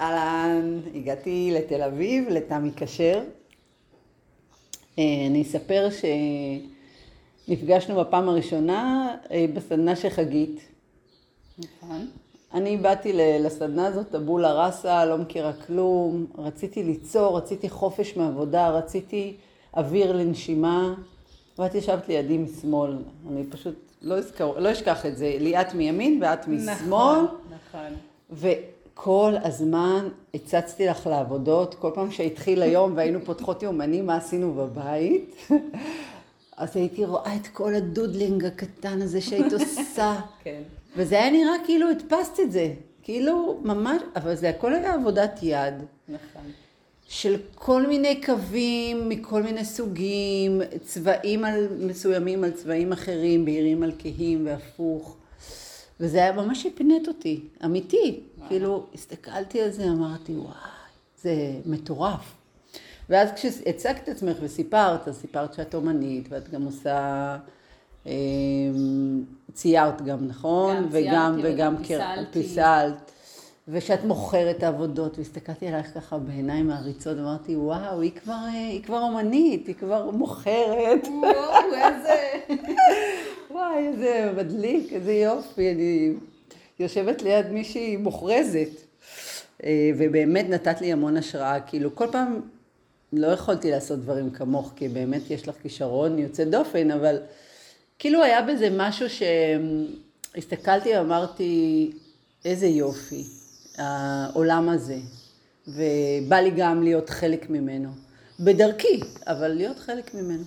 אהלן, הגעתי לתל אביב, לתמי כשר. אה, אני אספר שנפגשנו בפעם הראשונה אה, בסדנה של חגית. נכון. אני באתי לסדנה הזאת, טבולה ראסה, לא מכירה כלום, רציתי ליצור, רציתי חופש מעבודה, רציתי אוויר לנשימה, ואת ישבת לידי משמאל, אני פשוט לא, אזכר, לא אשכח את זה, ליאת מימין ואת משמאל, נכון, נכון. וכל הזמן הצצתי לך לעבודות, כל פעם שהתחיל היום והיינו פותחות יומנים, מה עשינו בבית, אז הייתי רואה את כל הדודלינג הקטן הזה שהיית עושה. כן. וזה היה נראה כאילו הדפסת את זה, כאילו ממש, אבל זה הכל היה עבודת יד, נכון. של כל מיני קווים מכל מיני סוגים, צבעים על, מסוימים על צבעים אחרים, בהירים על כהים והפוך. וזה היה ממש הפנט אותי, אמיתי. כאילו, הסתכלתי על זה, אמרתי, וואי, זה מטורף. ואז כשהצגת את עצמך וסיפרת, אז סיפרת שאת אומנית, ואת גם עושה, אה, ציירת גם, נכון? גם וגם, ציירתי וגם פיסלתי. פיסלת. ושאת מוכרת את העבודות, והסתכלתי עלייך ככה בעיניים מעריצות, ואמרתי, וואו, היא כבר, אה, היא כבר אומנית, היא כבר מוכרת. וואו, איזה... וואי, איזה מדליק, איזה יופי, אני יושבת ליד מישהי מוכרזת. אה, ובאמת נתת לי המון השראה, כאילו כל פעם לא יכולתי לעשות דברים כמוך, כי באמת יש לך כישרון יוצא דופן, אבל כאילו היה בזה משהו שהסתכלתי ואמרתי, איזה יופי, העולם הזה, ובא לי גם להיות חלק ממנו. בדרכי, אבל להיות חלק ממנו.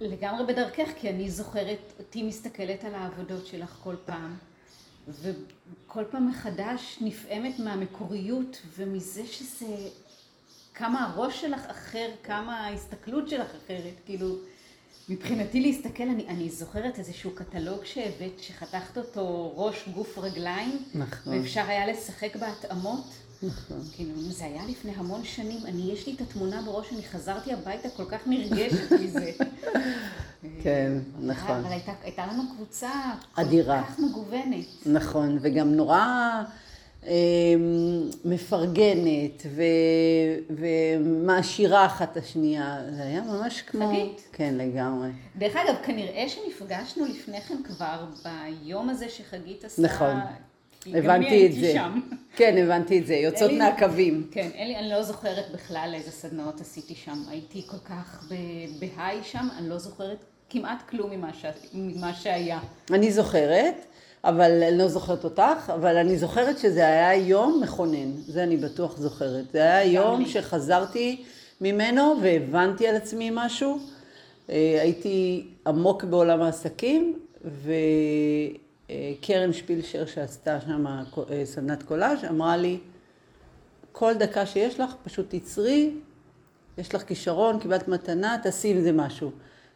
לגמרי בדרכך, כי אני זוכרת אותי מסתכלת על העבודות שלך כל פעם, וכל פעם מחדש נפעמת מהמקוריות ומזה שזה... כמה הראש שלך אחר, כמה ההסתכלות שלך אחרת, כאילו... מבחינתי להסתכל, אני, אני זוכרת איזשהו קטלוג שהבאת, שחתכת אותו ראש, גוף, רגליים, נכון. ואפשר היה לשחק בהתאמות. כאילו, זה היה לפני המון שנים, אני, יש לי את התמונה בראש, אני חזרתי הביתה כל כך נרגשת מזה. כן, נכון. אבל הייתה, הייתה לנו קבוצה אדירה. כל כך מגוונת. נכון, וגם נורא אה, מפרגנת ו, ומעשירה אחת את השנייה. זה היה ממש כמו... חגית. כן, לגמרי. דרך אגב, כנראה שנפגשנו לפני כן כבר ביום הזה שחגית עשתה. נכון. הבנתי את זה. שם. כן, הבנתי את זה. יוצאות אלי- מהקווים. כן, אלי, אני לא זוכרת בכלל איזה סדנאות עשיתי שם. הייתי כל כך בהיי שם, אני לא זוכרת כמעט כלום ממה, ש... ממה שהיה. אני זוכרת, אבל אני לא זוכרת אותך, אבל אני זוכרת שזה היה יום מכונן. זה אני בטוח זוכרת. זה היה יום לי. שחזרתי ממנו והבנתי על עצמי משהו. אה, הייתי עמוק בעולם העסקים, וקרן שפילשר שעשתה שם אה, סדנת קולאז' אמרה לי, כל דקה שיש לך, פשוט תצרי, יש לך כישרון, קיבלת מתנה, תעשי עם זה משהו.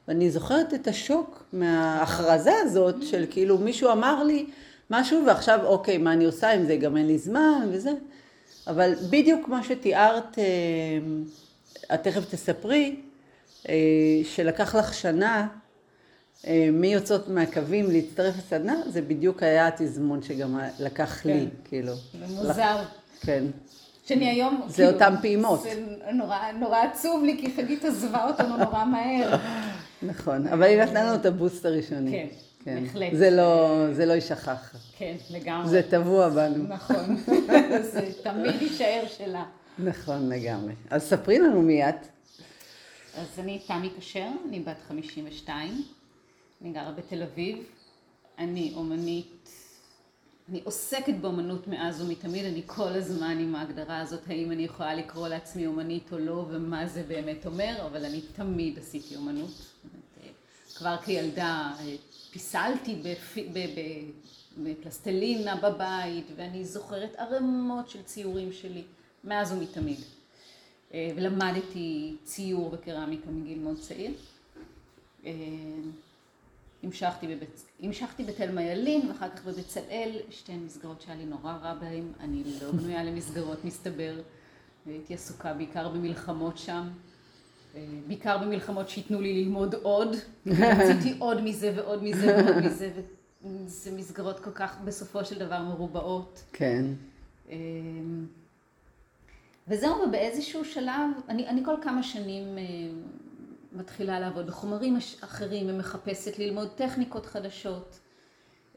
ואני זוכרת את השוק מההכרזה הזאת של כאילו מישהו אמר לי משהו ועכשיו אוקיי, מה אני עושה עם זה, גם אין לי זמן וזה. אבל בדיוק מה שתיארת, אה, את תכף תספרי, אה, שלקח לך שנה אה, מיוצאות מהקווים להצטרף לסדנה, זה בדיוק היה התזמון שגם לקח לי, כן. כאילו. זה מוזר. כן. שאני היום, כאילו, זה אותם פעימות. זה נורא, נורא עצוב לי, כי חגית עזבה אותנו נורא מהר. נכון, אבל היא נתנה לנו את הבוסט הראשוני. כן, בהחלט. זה לא, זה לא יישכח. כן, לגמרי. זה טבוע בנו. נכון. זה תמיד יישאר שלה. נכון, לגמרי. אז ספרי לנו מי את. אז אני תמי כשר, אני בת 52, אני גרה בתל אביב, אני אומנית, אני עוסקת באומנות מאז ומתמיד, אני כל הזמן עם ההגדרה הזאת, האם אני יכולה לקרוא לעצמי אומנית או לא, ומה זה באמת אומר, אבל אני תמיד עשיתי אומנות. אה, כבר כילדה אה, פיסלתי בפלסטלינה בבית, ואני זוכרת ערימות של ציורים שלי, מאז ומתמיד. אה, ולמדתי ציור וקרמיקה מגיל מאוד צעיר. המשכתי, בבית, המשכתי בתלמה ילין ואחר כך בבצלאל, שתי מסגרות שהיה לי נורא רע בהן, אני לא בנויה למסגרות מסתבר, הייתי עסוקה בעיקר במלחמות שם, אה, בעיקר במלחמות שייתנו לי ללמוד עוד, רציתי עוד מזה ועוד מזה ועוד מזה, וזה מסגרות כל כך בסופו של דבר מרובעות. כן. אה, וזהו, ובאיזשהו שלב, אני, אני כל כמה שנים אה, מתחילה לעבוד בחומרים אחרים ומחפשת ללמוד טכניקות חדשות.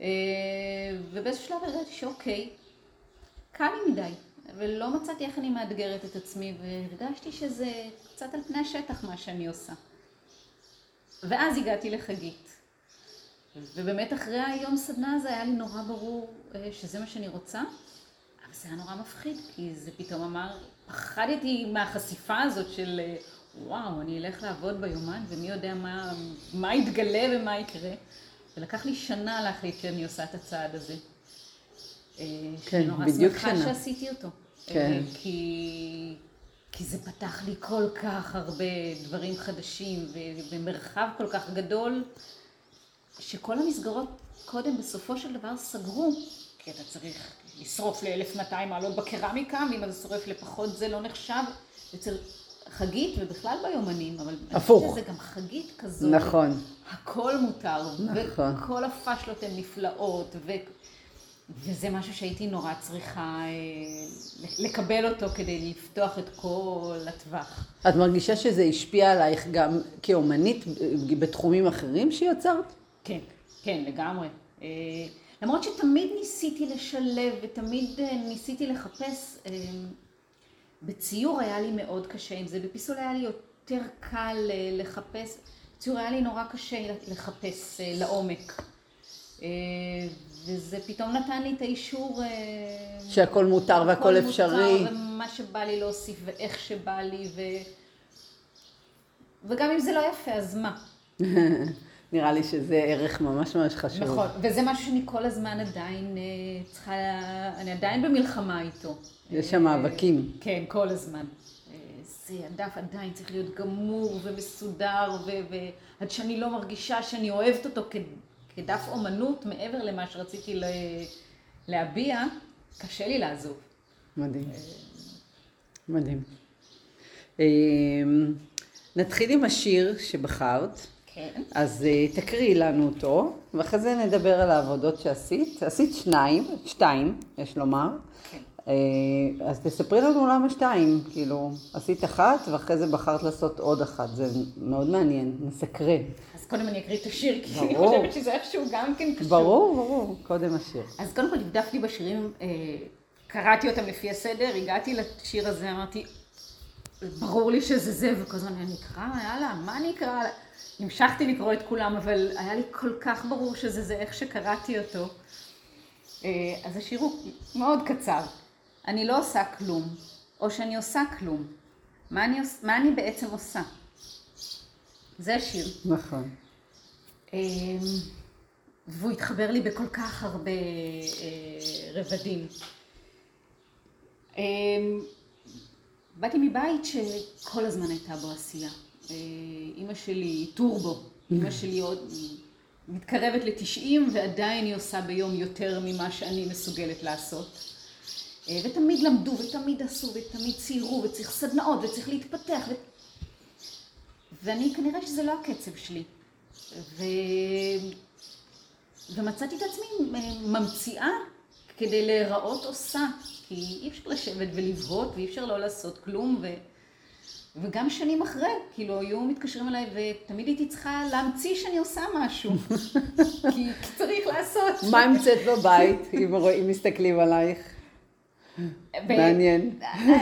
אה, ובאיזשהו שלב הרגשתי שאוקיי, קל לי מדי, ולא מצאתי איך אני מאתגרת את עצמי, והרגשתי שזה קצת על פני השטח מה שאני עושה. ואז הגעתי לחגית. ובאמת אחרי היום סדנה הזה היה לי נורא ברור אה, שזה מה שאני רוצה, אבל זה היה נורא מפחיד, כי זה פתאום אמר, פחדתי מהחשיפה הזאת של אה, וואו, אני אלך לעבוד ביומן ומי יודע מה, מה יתגלה ומה יקרה. ולקח לי שנה להחליט שאני עושה את הצעד הזה. אה, כן, בדיוק שנה. שנורא שמחה שעשיתי אותו. כן. כי, כי זה פתח לי כל כך הרבה דברים חדשים ומרחב כל כך גדול, שכל המסגרות קודם בסופו של דבר סגרו, כי אתה צריך לשרוף ל-1200 מעלות בקרמיקה, ואם אתה שורף לפחות זה לא נחשב. אצל חגית ובכלל ביומנים, אבל הפוך. אני חושבת שזה גם חגית כזאת. נכון. הכל מותר. נכון. וכל הפאשלות הן נפלאות, ו... וזה משהו שהייתי נורא צריכה אה, לקבל אותו כדי לפתוח את כל הטווח. את מרגישה שזה השפיע עלייך גם כאומנית בתחומים אחרים שיצרת? כן, כן, לגמרי. אה, למרות שתמיד ניסיתי לשלב ותמיד אה, ניסיתי לחפש, בציור היה לי מאוד קשה עם זה, בפיסול היה לי יותר קל לחפש, בציור היה לי נורא קשה לחפש לעומק. וזה פתאום נתן לי את האישור... אה, שהכל מותר והכל אפשרי. מותר, ומה שבא לי להוסיף ואיך שבא לי, ו... וגם אם זה לא יפה, אז מה? נראה לי שזה ערך ממש ממש חשוב. נכון, וזה משהו שאני כל הזמן עדיין אה, צריכה, אני עדיין במלחמה איתו. יש שם מאבקים. כן, כל הזמן. זה הדף עדיין צריך להיות גמור ומסודר, ועד שאני לא מרגישה שאני אוהבת אותו כדף אומנות, מעבר למה שרציתי להביע, קשה לי לעזוב. מדהים. מדהים. נתחיל עם השיר שבחרת. כן. אז אה, תקריאי לנו אותו, ואחרי זה נדבר על העבודות שעשית. עשית שניים, שתיים, יש לומר. כן. אה, אז תספרי לנו למה שתיים, כאילו, עשית אחת ואחרי זה בחרת לעשות עוד אחת, זה מאוד מעניין, מסקרן. אז קודם אני אקריא את השיר, כי אני חושבת שזה איכשהו גם כן קשור. ברור, ברור, קודם השיר. אז קודם כל דפדפתי בשירים, אה, קראתי אותם לפי הסדר, הגעתי לשיר הזה, אמרתי, ברור לי שזה זה, וכל הזמן אני אקרא, יאללה, מה אני אקרא? המשכתי לקרוא את כולם, אבל היה לי כל כך ברור שזה זה, איך שקראתי אותו. אה, אז השיר הוא מאוד קצר. אני לא עושה כלום, או שאני עושה כלום. מה אני, מה אני בעצם עושה? זה השיר. נכון. אמ, והוא התחבר לי בכל כך הרבה אה, רבדים. באתי מבית שכל הזמן הייתה בו עשייה. אה, אימא שלי טורבו, אימא שלי עוד מתקרבת לתשעים ועדיין היא עושה ביום יותר ממה שאני מסוגלת לעשות. אה, ותמיד למדו, ותמיד עשו, ותמיד ציירו, וצריך סדנאות, וצריך להתפתח. ו... ואני כנראה שזה לא הקצב שלי. ו... ומצאתי את עצמי ממציאה כדי להיראות עושה. כי אי אפשר לשבת ולבהות, ואי אפשר לא לעשות כלום. ו... וגם שנים אחרי, כאילו, היו מתקשרים אליי, ותמיד הייתי צריכה להמציא שאני עושה משהו. כי צריך לעשות. מה המצאת בבית, אם מסתכלים עלייך? מעניין.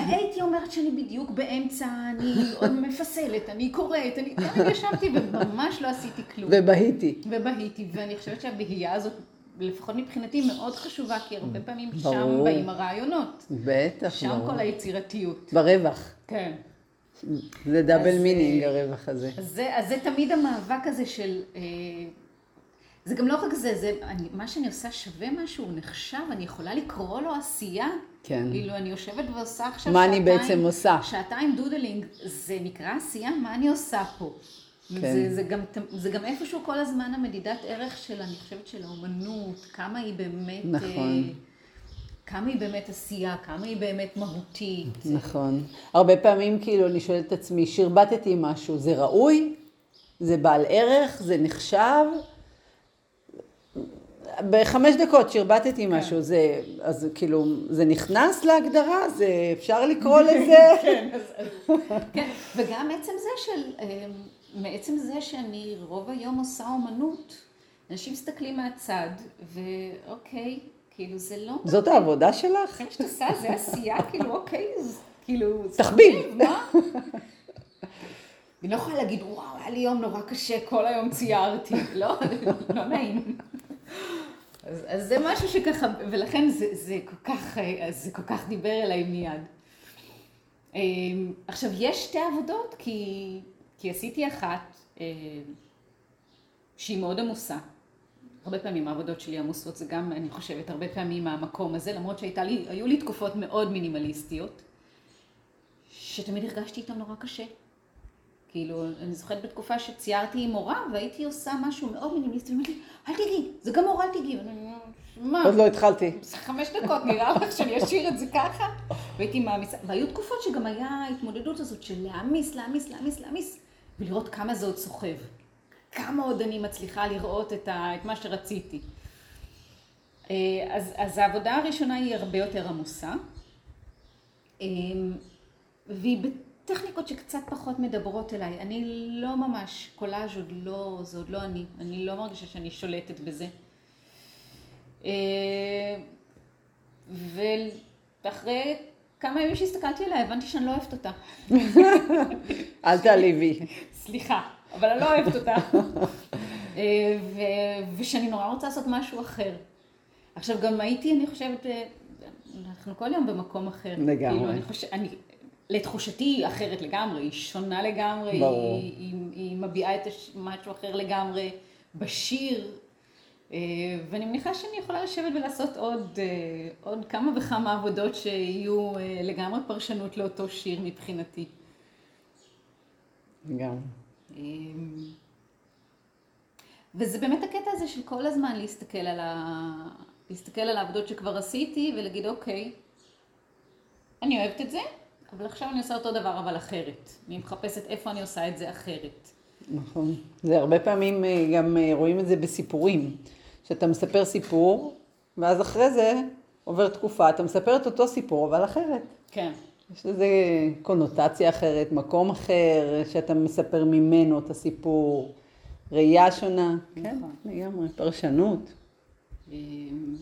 הייתי אומרת שאני בדיוק באמצע, אני עוד מפסלת, אני קוראת, אני ישבתי וממש לא עשיתי כלום. ובהיתי. ובהיתי, ואני חושבת שהבהייה הזאת, לפחות מבחינתי, מאוד חשובה, כי הרבה פעמים שם באים הרעיונות. בטח, שם כל היצירתיות. ברווח. כן. זה double meaning הרווח הזה. אז זה תמיד המאבק הזה של... אה, זה גם לא רק זה, זה אני, מה שאני עושה שווה משהו, נחשב, אני יכולה לקרוא לו עשייה. כן. כאילו, אני יושבת ועושה עכשיו מה שעתיים... מה אני בעצם עושה? שעתיים דודלינג, זה נקרא עשייה? מה אני עושה פה? כן. זה, זה, גם, זה גם איפשהו כל הזמן המדידת ערך של, אני חושבת, של האומנות, כמה היא באמת... נכון. אה, כמה היא באמת עשייה, כמה היא באמת מהותית. נכון. הרבה פעמים כאילו אני שואלת את עצמי, שרבטתי משהו, זה ראוי? זה בעל ערך? זה נחשב? בחמש דקות שרבטתי משהו, זה, אז כאילו, זה נכנס להגדרה? זה, אפשר לקרוא לזה? כן, אז- כן, וגם עצם זה של, אה, מעצם זה שאני רוב היום עושה אומנות, אנשים מסתכלים מהצד, ואוקיי, כאילו זה לא... זאת העבודה שלך? זה מה שאת עושה, זה עשייה, כאילו, אוקיי, אז כאילו... זה תחביב. מגניב, מה? אני לא יכולה להגיד, וואו, היה לי יום נורא קשה, כל היום ציירתי. לא, לא נעים. אז, אז זה משהו שככה, ולכן זה, זה כל כך, זה כל כך דיבר אליי מיד. אה, עכשיו, יש שתי עבודות, כי, כי עשיתי אחת אה, שהיא מאוד עמוסה. הרבה פעמים העבודות שלי עמוסות, זה גם, אני חושבת, הרבה פעמים מהמקום הזה, למרות שהיו לי תקופות מאוד מינימליסטיות, שתמיד הרגשתי איתם נורא קשה. כאילו, אני זוכרת בתקופה שציירתי עם מורה, והייתי עושה משהו מאוד מינימליסטי, ואומרת לי, אל תיגעי, זה גם מורה, אל אומרת, מה? עוד לא התחלתי. חמש דקות, נראה לך שאני אשאיר את זה ככה? והייתי מעמיסה, והיו תקופות שגם היה ההתמודדות הזאת של להעמיס, להעמיס, להעמיס, להעמיס, ולראות כמה זה עוד סוחב. כמה עוד אני מצליחה לראות את, ה, את מה שרציתי. אה, אז, אז העבודה הראשונה היא הרבה יותר עמוסה, אה, והיא בטכניקות שקצת פחות מדברות אליי. אני לא ממש, קולאז' עוד לא, זה עוד לא אני, אני לא מרגישה שאני שולטת בזה. אה, ואחרי כמה ימים שהסתכלתי עליה, הבנתי שאני לא אוהבת אותה. אל תעליבי. סליחה, אבל אני לא אוהבת אותה. אה, ו- ושאני נורא רוצה לעשות משהו אחר. עכשיו, גם הייתי, אני חושבת, אה, אנחנו כל יום במקום אחר. לגמרי. כאילו, אני חושבת, אני, לתחושתי היא אחרת לגמרי, היא שונה לגמרי, ברור. היא, היא, היא מביעה את הש- משהו אחר לגמרי בשיר. אה, ואני מניחה שאני יכולה לשבת ולעשות עוד, עוד כמה וכמה עבודות שיהיו לגמרי פרשנות לאותו שיר מבחינתי. גם. אמ, וזה באמת הקטע הזה של כל הזמן להסתכל על, ה... להסתכל על העבודות שכבר עשיתי ולהגיד אוקיי, אני אוהבת את זה, אבל עכשיו אני עושה אותו דבר אבל אחרת. אני מחפשת איפה אני עושה את זה אחרת. נכון. זה הרבה פעמים אה, גם אה, רואים את זה בסיפורים. שאתה מספר סיפור, ואז אחרי זה עובר תקופה, אתה מספר את אותו סיפור, אבל אחרת. כן. יש לזה קונוטציה אחרת, מקום אחר, שאתה מספר ממנו את הסיפור, ראייה שונה. כן, נכון. לגמרי, פרשנות. אמ,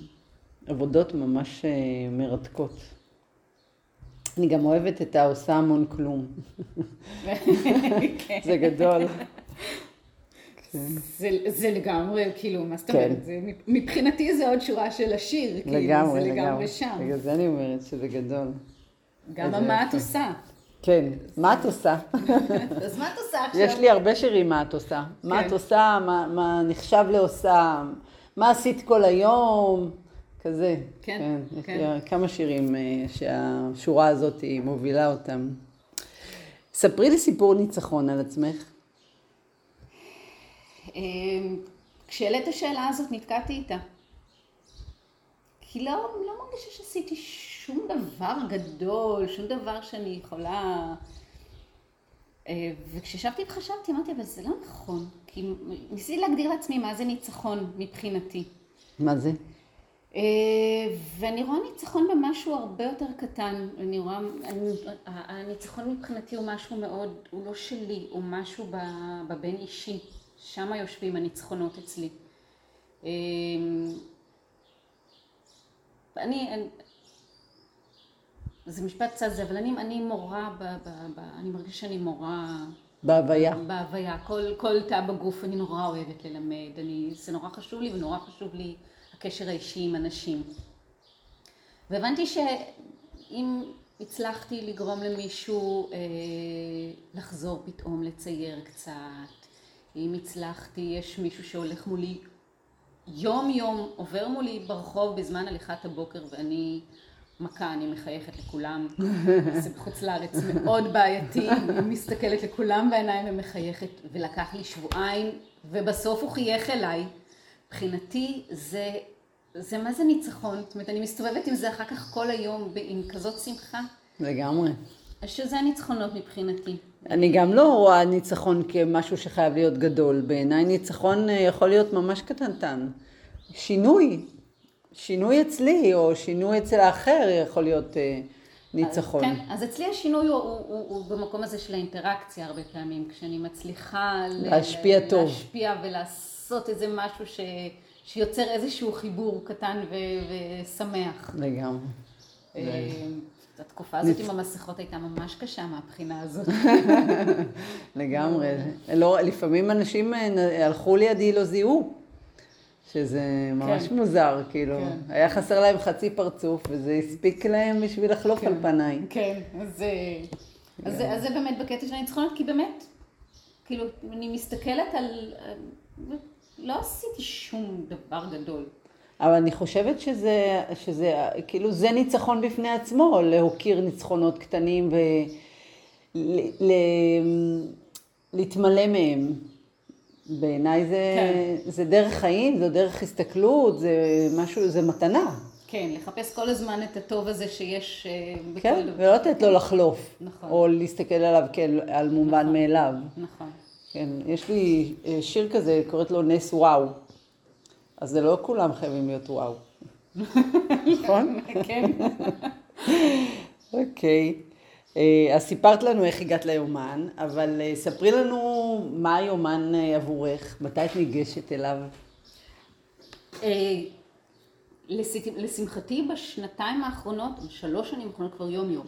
עבודות ממש אה, מרתקות. אני גם אוהבת את העושה המון כלום. כן. זה גדול. זה, זה לגמרי, כאילו, מה זאת כן. אומרת? זה, מבחינתי זה עוד שורה של השיר, כאילו, לגמרי, זה לגמרי לגמרי. שם. בגלל זה אני אומרת שזה גדול. גם מה את. עושה. כן, מה את עושה? אז מה את עושה עכשיו? יש לי הרבה שירים מה את עושה. מה כן. את עושה, מה, נחשב לעושה, מה עשית כל היום, כזה. כן, יש כן. לי כמה שירים אה, שהשורה הזאת מובילה אותם. ספרי לי סיפור ניצחון על עצמך. אמ, כשהעלית השאלה הזאת נתקעתי איתה. כי לא, לא מרגישה שעשיתי שום דבר גדול, שום דבר שאני יכולה... אה, וכשישבתי וחשבתי, אמרתי, אבל זה לא נכון. כי ניסיתי להגדיר לעצמי מה זה ניצחון מבחינתי. מה זה? אה, ואני רואה ניצחון במשהו הרבה יותר קטן. אני רואה, אני, הניצחון מבחינתי הוא משהו מאוד, הוא לא שלי, הוא משהו בבין אישי. שם יושבים הניצחונות אצלי. אה, אני זה משפט קצת זה, אבל אני, אני מורה, ב, ב, ב, אני מרגישה שאני מורה בהוויה. בהוויה, כל, כל תא בגוף אני נורא אוהבת ללמד, אני, זה נורא חשוב לי ונורא חשוב לי הקשר האישי עם אנשים. והבנתי שאם הצלחתי לגרום למישהו אה, לחזור פתאום לצייר קצת, אם הצלחתי, יש מישהו שהולך מולי יום יום, עובר מולי ברחוב בזמן הליכת הבוקר ואני מכה, אני מחייכת לכולם. זה בחוץ לארץ מאוד בעייתי, אני מסתכלת לכולם בעיניים ומחייכת, ולקח לי שבועיים, ובסוף הוא חייך אליי. מבחינתי זה, זה מה זה ניצחון? זאת אומרת, אני מסתובבת עם זה אחר כך כל היום עם כזאת שמחה, לגמרי. שזה הניצחונות מבחינתי. אני גם לא רואה ניצחון כמשהו שחייב להיות גדול. בעיניי ניצחון אה, יכול להיות ממש קטנטן. שינוי, שינוי אצלי, או שינוי אצל האחר יכול להיות אה, ניצחון. כן, אז אצלי השינוי הוא, הוא, הוא, הוא במקום הזה של האינטראקציה הרבה פעמים, כשאני מצליחה להשפיע ל- טוב. להשפיע ולעשות איזה משהו ש, שיוצר איזשהו חיבור קטן ו, ושמח. לגמרי. אה, התקופה הזאת עם המסכות הייתה ממש קשה מהבחינה הזאת. לגמרי. לא, לפעמים אנשים אה, הלכו לידי, לא זיהו. שזה ממש כן. מוזר, כאילו. כן. היה חסר להם חצי פרצוף, וזה הספיק להם בשביל לחלוף על פניי. כן, אז, אה, אז, אז זה באמת בקטע של הניצחונות, כי באמת, כאילו, אני מסתכלת על... אה, לא עשיתי שום דבר גדול. אבל אני חושבת שזה, שזה, כאילו, זה ניצחון בפני עצמו, להוקיר ניצחונות קטנים ולהתמלא מהם. בעיניי זה, כן. זה דרך חיים, זו דרך הסתכלות, זה משהו, זה מתנה. כן, לחפש כל הזמן את הטוב הזה שיש אה, בכל כן, דבר. ולא לתת לו לחלוף. נכון. או להסתכל עליו כעל מובן נכון. מאליו. נכון. כן, יש לי אה, שיר כזה, קוראת לו נס וואו. אז זה לא כולם חייבים להיות וואו. נכון? כן. אוקיי. אה, אז סיפרת לנו איך הגעת ליומן, אבל אה, ספרי לנו מה היומן אה, עבורך, מתי את ניגשת אליו. אה, לש- לשמחתי בשנתיים האחרונות, בשלוש שנים האחרונות כבר יום יום.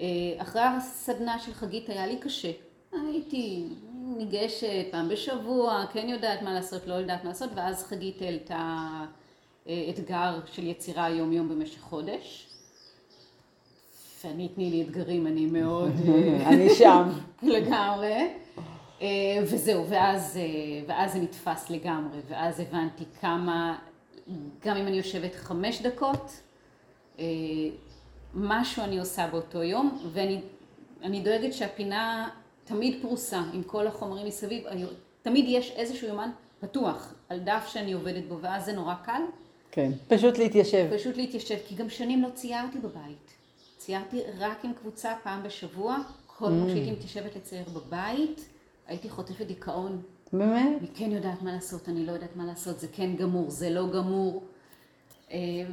אה, אחרי הסדנה של חגית היה לי קשה. הייתי ניגשת פעם בשבוע, כן יודעת מה לעשות, לא יודעת מה לעשות, ואז חגית העלתה אה, אתגר של יצירה יום יום במשך חודש. ואני תני לי אתגרים, אני מאוד... אה, אני שם. לגמרי. אה, וזהו, ואז, אה, ואז זה נתפס לגמרי, ואז הבנתי כמה, גם אם אני יושבת חמש דקות, אה, משהו אני עושה באותו יום, ואני אני דואגת שהפינה תמיד פרוסה עם כל החומרים מסביב, אני, תמיד יש איזשהו יומן פתוח על דף שאני עובדת בו, ואז זה נורא קל, כן. פשוט להתיישב. פשוט להתיישב, כי גם שנים לא ציירתי בבית. ציירתי רק עם קבוצה פעם בשבוע, כל פעם שהייתי מתיישבת לצייר בבית, הייתי חוטפת דיכאון. באמת? אני כן יודעת מה לעשות, אני לא יודעת מה לעשות, זה כן גמור, זה לא גמור.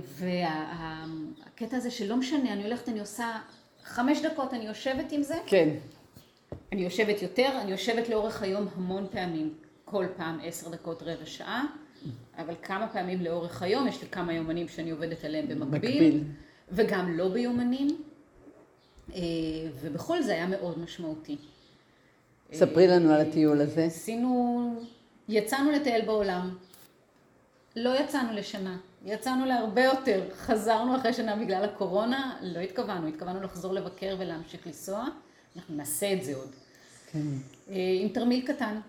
והקטע הזה שלא משנה, אני הולכת, אני עושה חמש דקות, אני יושבת עם זה, כן. אני יושבת יותר, אני יושבת לאורך היום המון פעמים, כל פעם עשר דקות, רבע שעה, אבל כמה פעמים לאורך היום, יש לי כמה יומנים שאני עובדת עליהם במקביל, מקביל. וגם לא ביומנים, אה, ובכל זה היה מאוד משמעותי. ספרי לנו על הטיול הזה. עשינו, יצאנו לטייל בעולם. לא יצאנו לשנה, יצאנו להרבה יותר. חזרנו אחרי שנה בגלל הקורונה, לא התכוונו, התכוונו לחזור לבקר ולהמשיך לנסוע. אנחנו נעשה את זה עוד. כן. אה, עם תרמיל קטן,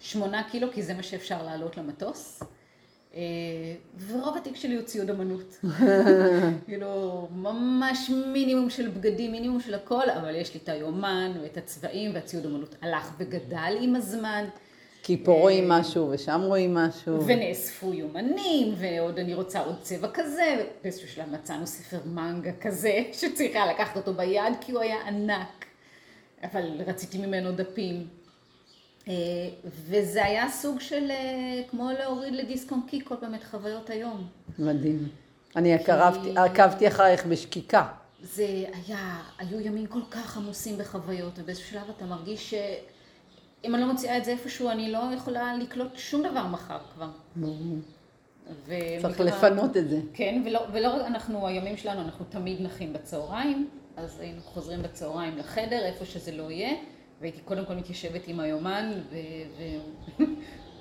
שמונה קילו, כי זה מה שאפשר לעלות למטוס. אה, ורוב התיק שלי הוא ציוד אמנות. כאילו, ממש מינימום של בגדים, מינימום של הכל, אבל יש לי את היומן ואת הצבעים והציוד אמנות הלך וגדל עם הזמן. כי פה רואים משהו ושם רואים משהו. ונאספו יומנים, ועוד אני רוצה עוד צבע כזה, ובאיזשהו שלב מצאנו ספר מנגה כזה, שצריכה לקחת אותו ביד כי הוא היה ענק, אבל רציתי ממנו דפים. אה, וזה היה סוג של אה, כמו להוריד לדיסק און קי כל פעם את חוויות היום. מדהים. אני עקבתי, עקבתי אחרייך בשקיקה. זה היה, היו ימים כל כך עמוסים בחוויות, ובאיזשהו שלב אתה מרגיש שאם אני לא מוציאה את זה איפשהו, אני לא יכולה לקלוט שום דבר מחר כבר. צריך ומכיוון- לפנות את זה. כן, ולא, ולא רק אנחנו, הימים שלנו, אנחנו תמיד נחים בצהריים, אז היינו חוזרים בצהריים לחדר, איפה שזה לא יהיה, והייתי קודם כל מתיישבת עם היומן,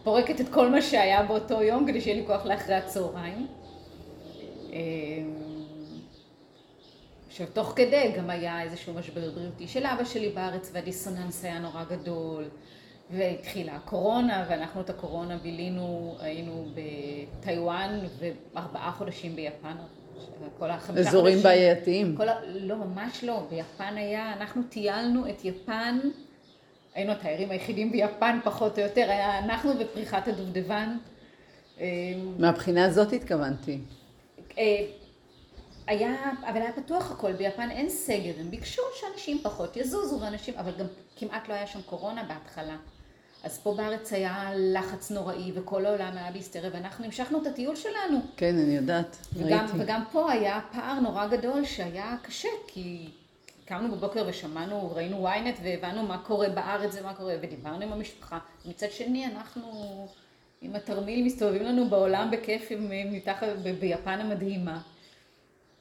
ופורקת את כל מה שהיה באותו יום, כדי שיהיה לי כוח לאחרי הצהריים. אמ, עכשיו, תוך כדי גם היה איזשהו משבר בריאותי של אבא שלי בארץ, והדיסוננס היה נורא גדול, והתחילה הקורונה, ואנחנו את הקורונה בילינו, היינו בטיוואן, וארבעה חודשים ביפן. כל החמישה אזורים חודשים- בעייתיים. כל ה... לא, ממש לא. ביפן היה, אנחנו טיילנו את יפן, היינו התיירים היחידים ביפן פחות או יותר, היה אנחנו ופריחת הדובדבן. אמ, מהבחינה הזאת התכוונתי. אה, היה, אבל היה פתוח הכל, ביפן אין סגר, הם ביקשו שאנשים פחות יזוזו, ואנשים, אבל גם כמעט לא היה שם קורונה בהתחלה. אז פה בארץ היה לחץ נוראי, וכל העולם היה בהיסטריה, ואנחנו המשכנו את הטיול שלנו. כן, אני יודעת, וגם, ראיתי. וגם פה היה פער נורא גדול שהיה קשה, כי קמנו בבוקר ושמענו, ראינו ynet והבנו מה קורה בארץ ומה קורה, ודיברנו עם המשפחה. מצד שני, אנחנו עם התרמיל מסתובבים לנו בעולם בכיף עם, מתחת, ב- ביפן המדהימה.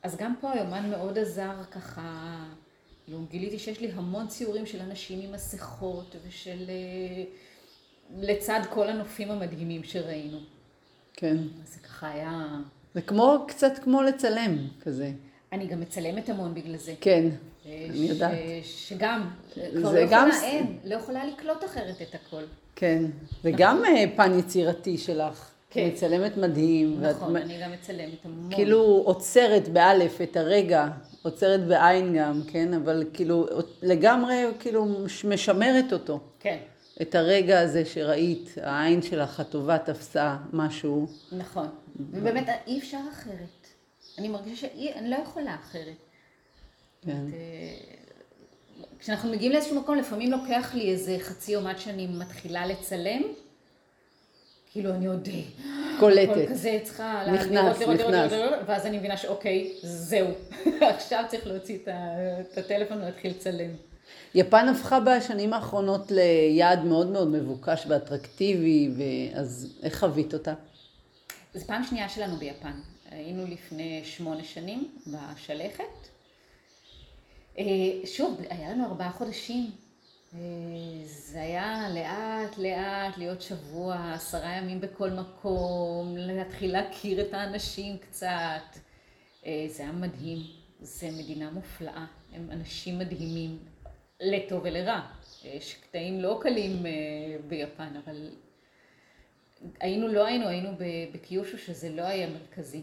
אז גם פה היומן מאוד עזר ככה, כאילו גיליתי שיש לי המון ציורים של אנשים עם מסכות ושל... אה, לצד כל הנופים המדהימים שראינו. כן. זה ככה היה... זה כמו, קצת כמו לצלם, כזה. אני גם מצלמת המון בגלל זה. כן, אה, אני יודעת. ש... שגם, כבר לא גם יכולה, אין, לא יכולה לקלוט אחרת את הכל. כן. זה גם אה, פן יצירתי שלך. כן. מצלמת מדהים. ואת נכון, מ- אני גם מצלמת המון. כאילו עוצרת באלף את הרגע, עוצרת בעין גם, כן? אבל כאילו לגמרי כאילו משמרת אותו. כן, את הרגע הזה שראית, העין שלך הטובה תפסה משהו. נכון. ובאמת אי אפשר אחרת. אני מרגישה שאני לא יכולה אחרת. כן. כשאנחנו מגיעים לאיזשהו מקום, לפעמים לוקח לי איזה חצי יום עד שאני מתחילה לצלם. כאילו אני עוד קולטת. הכל כזה צריכה נכנס, לראות, לראות, לראות, נכנס. לראות, ואז אני מבינה שאוקיי, זהו. עכשיו צריך להוציא את הטלפון ולהתחיל לצלם. יפן הפכה בשנים האחרונות ליעד מאוד מאוד מבוקש ואטרקטיבי, אז איך חווית אותה? זו פעם שנייה שלנו ביפן. היינו לפני שמונה שנים בשלכת. אה, שוב, היה לנו ארבעה חודשים. אה, זה היה לאט לאט להיות שבוע, עשרה ימים בכל מקום, להתחיל להכיר את האנשים קצת. אה, זה היה מדהים. זו מדינה מופלאה. הם אנשים מדהימים, לטוב ולרע. יש קטעים לא קלים ביפן, אבל היינו, לא היינו, היינו בקיושו שזה לא היה מרכזי.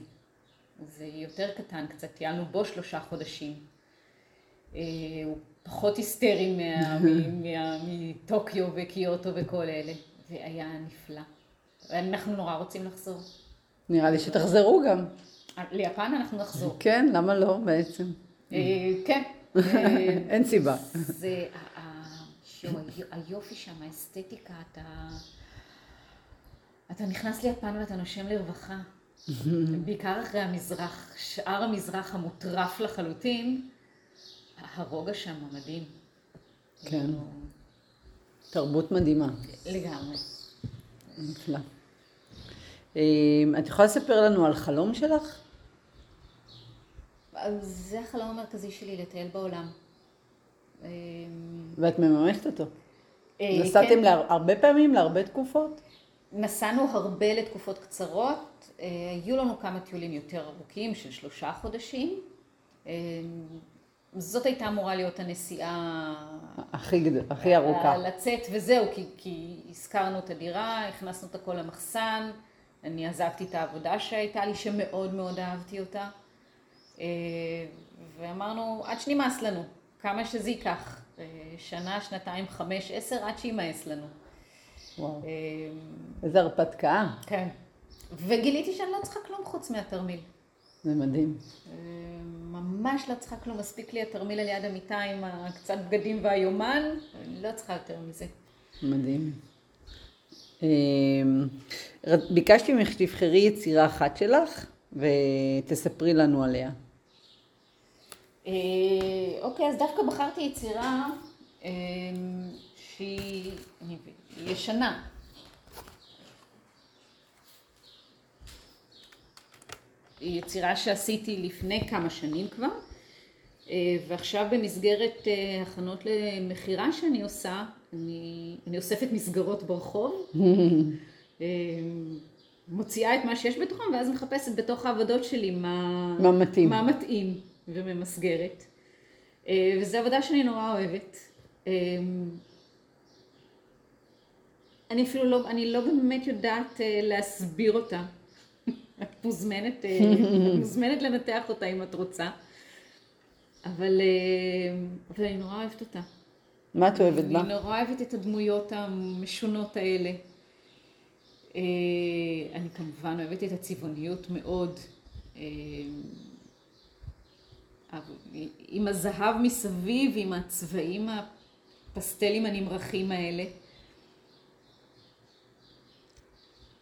זה יותר קטן קצת, טיילנו בו שלושה חודשים. אה, הוא פחות היסטרי מטוקיו וקיוטו וכל אלה, והיה נפלא. אנחנו נורא רוצים לחזור. נראה לי שתחזרו גם. ליפן אנחנו נחזור. כן, למה לא בעצם? אה, כן. אה, אין סיבה. זה היופי שם, האסתטיקה, אתה... אתה נכנס ליפן ואתה נושם לרווחה. בעיקר אחרי המזרח, שאר המזרח המוטרף לחלוטין, הרוגע שם מדהים. כן. תרבות מדהימה. לגמרי. נפלא. אמ, את יכולה לספר לנו על חלום שלך? זה החלום המרכזי שלי, לטייל בעולם. אה, ואת מממשת אותו. אה, נסעתם כן. להר- הרבה פעמים, להרבה תקופות? נסענו הרבה לתקופות קצרות, היו לנו כמה טיולים יותר ארוכים של שלושה חודשים. אה, זאת הייתה אמורה להיות הנסיעה הכי, גד- הכי ארוכה. לצאת וזהו, כי, כי הזכרנו את הדירה, הכנסנו את הכל למחסן, אני עזבתי את העבודה שהייתה לי, שמאוד מאוד אהבתי אותה. אה, ואמרנו, עד שנמאס לנו, כמה שזה ייקח, אה, שנה, שנתיים, חמש, עשר, עד שימאס לנו. וואו. אה, איזה הרפתקה. כן. וגיליתי שאני לא צריכה כלום חוץ מהתרמיל. זה מדהים. אה, ממש לא צריכה כלום, מספיק לי התרמיל על יד המיטה עם הקצת בגדים והיומן, אני לא צריכה יותר מזה. מדהים. ר- ביקשתי ממך שתבחרי יצירה אחת שלך ותספרי לנו עליה. אה, אוקיי, אז דווקא בחרתי יצירה אה, שהיא ישנה. היא יצירה שעשיתי לפני כמה שנים כבר, אה, ועכשיו במסגרת אה, הכנות למכירה שאני עושה, אני, אני אוספת מסגרות ברחוב, אה, מוציאה את מה שיש בתוכם, ואז מחפשת בתוך העבודות שלי מה, מה מתאים. מה מתאים וממסגרת. וזו עבודה שאני נורא אוהבת. אני אפילו לא, אני לא באמת יודעת להסביר אותה. את מוזמנת, אה, את מוזמנת לנתח אותה אם את רוצה. אבל, אה, אבל אני נורא אוהבת אותה. מה את אוהבת בה? אני נורא אוהבת את הדמויות המשונות האלה. אה, אני כמובן אוהבת את הצבעוניות מאוד. עם הזהב מסביב, עם הצבעים הפסטלים הנמרחים האלה.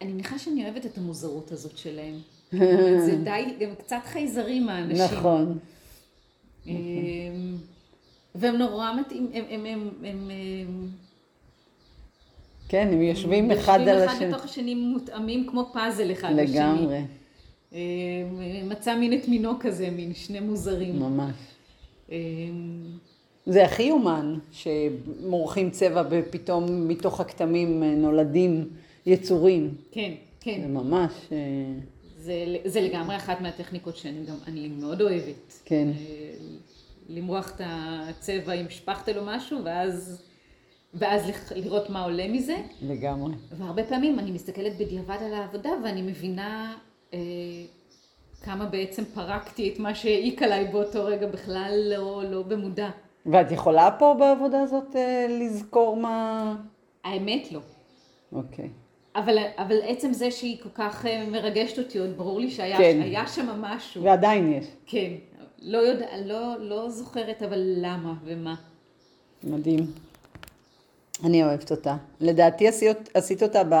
אני מניחה שאני אוהבת את המוזרות הזאת שלהם. זה די, הם קצת חייזרים האנשים. נכון. אמ, והם נורא מתאים, הם, הם, הם, הם, הם כן, הם יושבים אחד על יושבים השני. אחד בתוך השני מותאמים כמו פאזל אחד לשני. לגמרי, אמ, מצא מין את מינו כזה, מין שני מוזרים. ממש. אמ, זה הכי אומן, שמורחים צבע ופתאום מתוך הכתמים אה, נולדים יצורים. כן, כן. זה ממש, אה, זה, זה לגמרי אחת מהטכניקות שאני גם, אני מאוד אוהבת. כן. אה, למרוח את הצבע עם שפכטל או משהו, ואז, ואז לראות מה עולה מזה. לגמרי. והרבה פעמים אני מסתכלת בדיעבד על העבודה ואני מבינה אה, כמה בעצם פרקתי את מה שהעיק עליי באותו רגע בכלל לא, לא במודע. ואת יכולה פה בעבודה הזאת אה, לזכור מה... האמת לא. אוקיי. אבל, אבל עצם זה שהיא כל כך אה, מרגשת אותי, עוד ברור לי שהיה כן. היה שם משהו. ועדיין יש. כן. לא, יודע, לא, לא זוכרת אבל למה ומה. מדהים. אני אוהבת אותה. לדעתי עשית, עשית אותה ב,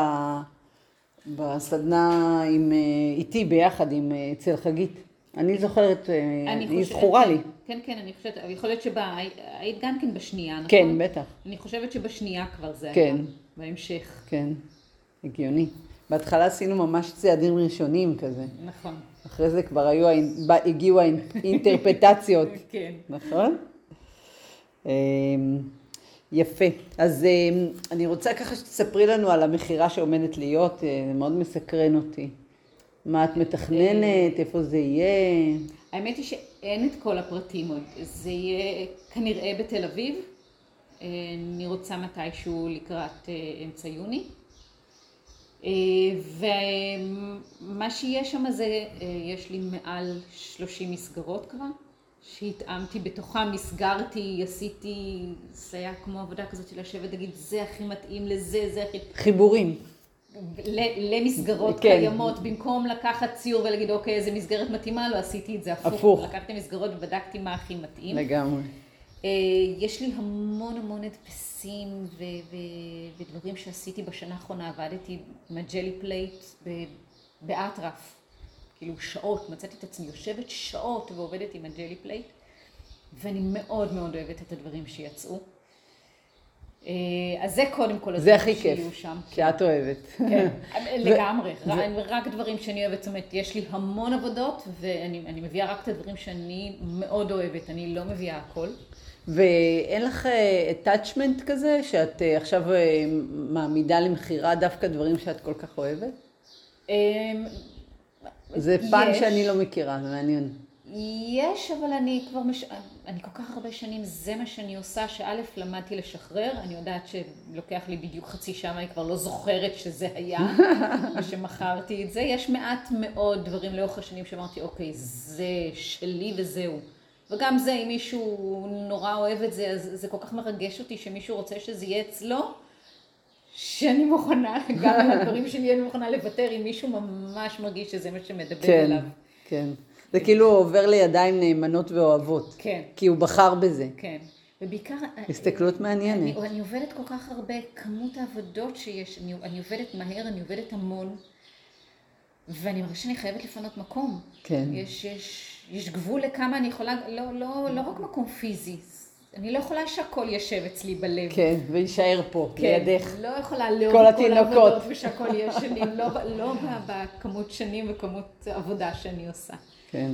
בסדנה עם, אה, איתי ביחד עם אה, אצל חגית. אני זוכרת, אני היא זכורה לי. כן, כן, אני חושבת, יכול להיות שבה, היית גם כן בשנייה, נכון? כן, בטח. אני חושבת שבשנייה כבר זה היה. כן. בהמשך. כן, הגיוני. בהתחלה עשינו ממש צעדים ראשונים כזה. נכון. אחרי זה כבר היו, הגיעו האינטרפטציות, כן. נכון? אמ, יפה. אז אמ, אני רוצה ככה שתספרי לנו על המכירה שעומדת להיות, אה, זה מאוד מסקרן אותי. מה את מתכננת, איפה זה יהיה? האמת היא שאין את כל הפרטים עוד. זה יהיה כנראה בתל אביב. אה, אני רוצה מתישהו לקראת אה, אמצע יוני. אה, ומה שיהיה שם זה, אה, יש לי מעל 30 מסגרות כבר, שהתאמתי בתוכם, מסגרתי, עשיתי, זה היה כמו עבודה כזאת של לשבת, להגיד, זה הכי מתאים לזה, זה הכי... חיבורים. למסגרות כן. קיימות, במקום לקחת ציור ולהגיד, אוקיי, איזה מסגרת מתאימה לו, עשיתי את זה הפוך. הפוך. לקחתי מסגרות ובדקתי מה הכי מתאים. לגמרי. אה, יש לי המון המון הדפסים ו- ו- ודברים שעשיתי בשנה האחרונה, עבדתי עם ה gelli plate ב- באטרף, כאילו שעות, מצאתי את עצמי יושבת שעות ועובדת עם ה gelli plate, ואני מאוד מאוד אוהבת את הדברים שיצאו. אה, אז זה קודם כל זה הדברים הכי כיף, שם. כי את אוהבת. כן, לגמרי, רק דברים שאני אוהבת, זאת אומרת, יש לי המון עבודות, ואני אני מביאה רק את הדברים שאני מאוד אוהבת, אני לא מביאה הכל. ואין לך attachment כזה, שאת אה, עכשיו אה, מעמידה למכירה דווקא דברים שאת כל כך אוהבת? אמ, זה פן יש. שאני לא מכירה, זה מעניין. יש, אבל אני כבר, מש... אני כל כך הרבה שנים, זה מה שאני עושה, שא', למדתי לשחרר, אני יודעת שלוקח לי בדיוק חצי שעה, אני כבר לא זוכרת שזה היה, ושמכרתי את זה. יש מעט מאוד דברים לאורך השנים שאמרתי, אוקיי, זה שלי וזהו. וגם זה, אם מישהו נורא אוהב את זה, אז זה כל כך מרגש אותי שמישהו רוצה שזה יהיה אצלו, שאני מוכנה, גם על הדברים שלי אני מוכנה לוותר, אם מישהו ממש מרגיש שזה מה שמדבר כן, אליו. כן. זה כאילו עובר לידיים נאמנות ואוהבות. כן. כי הוא בחר בזה. כן, ובעיקר... הסתכלות מעניינת. אני, אני עובדת כל כך הרבה, כמות העבודות שיש, אני, אני עובדת מהר, אני עובדת המון, ואני מרגישה שאני חייבת לפנות מקום. כן. יש, יש, יש גבול לכמה אני יכולה, לא, לא, לא רק מקום פיזי, אני לא יכולה שהכל יושב אצלי בלב. כן, ויישאר פה, לידך. לא יכולה לאהוב כל כל התינוקות. העבודות ושהכל יהיה שלי, לא, לא בכמות שנים וכמות עבודה שאני עושה. כן.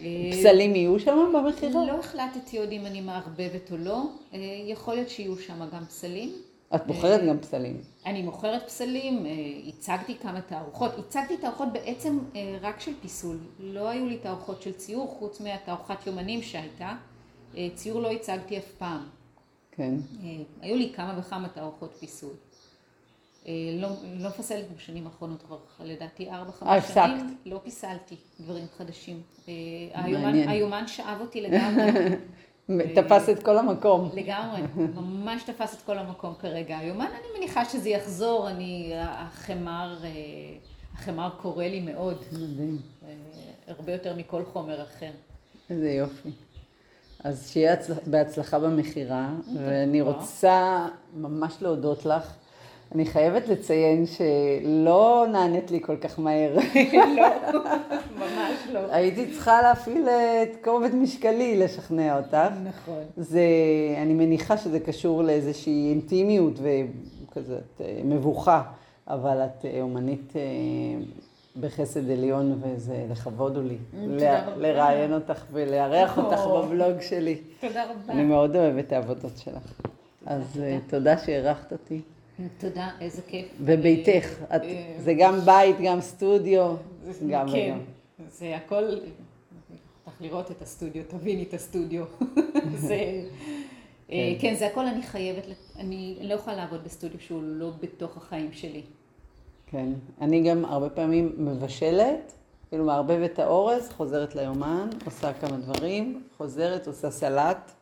אה, פסלים יהיו שם במכירה? לא החלטתי עוד אם אני מערבבת או לא. אה, יכול להיות שיהיו שם גם פסלים. את מוכרת גם פסלים. אני מוכרת פסלים, אה, הצגתי כמה תערוכות. הצגתי תערוכות בעצם אה, רק של פיסול. לא היו לי תערוכות של ציור, חוץ מהתערוכת יומנים שהייתה. אה, ציור לא הצגתי אף פעם. כן. אה, היו לי כמה וכמה תערוכות פיסול. אה, לא, לא מפסלת בשנים האחרונות כבר, לדעתי ארבע, אה, חמש הפסקת. שנים. לא פיסלתי דברים חדשים. אה, היומן, מעניין. היומן שאב אותי לגמרי. תפס את כל המקום. לגמרי, ממש תפס את כל המקום כרגע. היומן, אני מניחה שזה יחזור, אני, החמר, אה, החמר קורא לי מאוד, מדהים. אה, הרבה יותר מכל חומר אחר. איזה יופי. אז שיהיה הצלח- בהצלחה במכירה, ואני. רוצה ממש להודות לך אני חייבת לציין שלא נענית לי כל כך מהר. לא, ממש לא. הייתי צריכה להפעיל את כובד משקלי לשכנע אותך. נכון. זה, אני מניחה שזה קשור לאיזושהי אינטימיות וכזאת אה, מבוכה, אבל את אה, אומנית אה, בחסד עליון וזה לכבוד הוא לי. תודה רבה. לראיין אותך ולארח אותך או. בבלוג שלי. תודה רבה. אני מאוד אוהבת את העבודות שלך. אז אה, תודה שאירחת אותי. תודה, איזה כיף. וביתך, את- אה, זה גם בית, גם סטודיו, גם כן, וגם. זה הכל, צריך לראות את הסטודיו, תביני את הסטודיו. זה, אה, כן, זה הכל אני חייבת, אני לא יכולה לעבוד בסטודיו שהוא לא בתוך החיים שלי. כן. אני גם הרבה פעמים מבשלת, כאילו מערבבת את האורז, חוזרת ליומן, עושה כמה דברים, חוזרת, עושה סלט,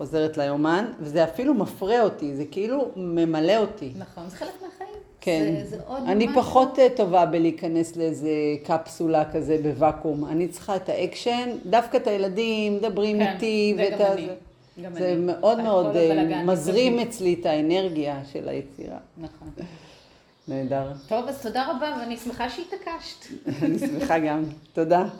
חוזרת ליומן, וזה אפילו מפרה אותי, זה כאילו ממלא אותי. נכון, זה חלק מהחיים. כן. זה, זה עוד אני משהו. פחות אה, טובה בלהיכנס לאיזה קפסולה כזה בוואקום. אני צריכה את האקשן, דווקא את הילדים, מדברים כן, איתי, זה ואת גם ה... אני. זה- גם זה אני. מאוד מאוד אה, מזרים. אצלי את האנרגיה של היצירה. נכון. נהדר. טוב, אז תודה רבה, ואני שמחה שהתעקשת. אני שמחה גם. תודה.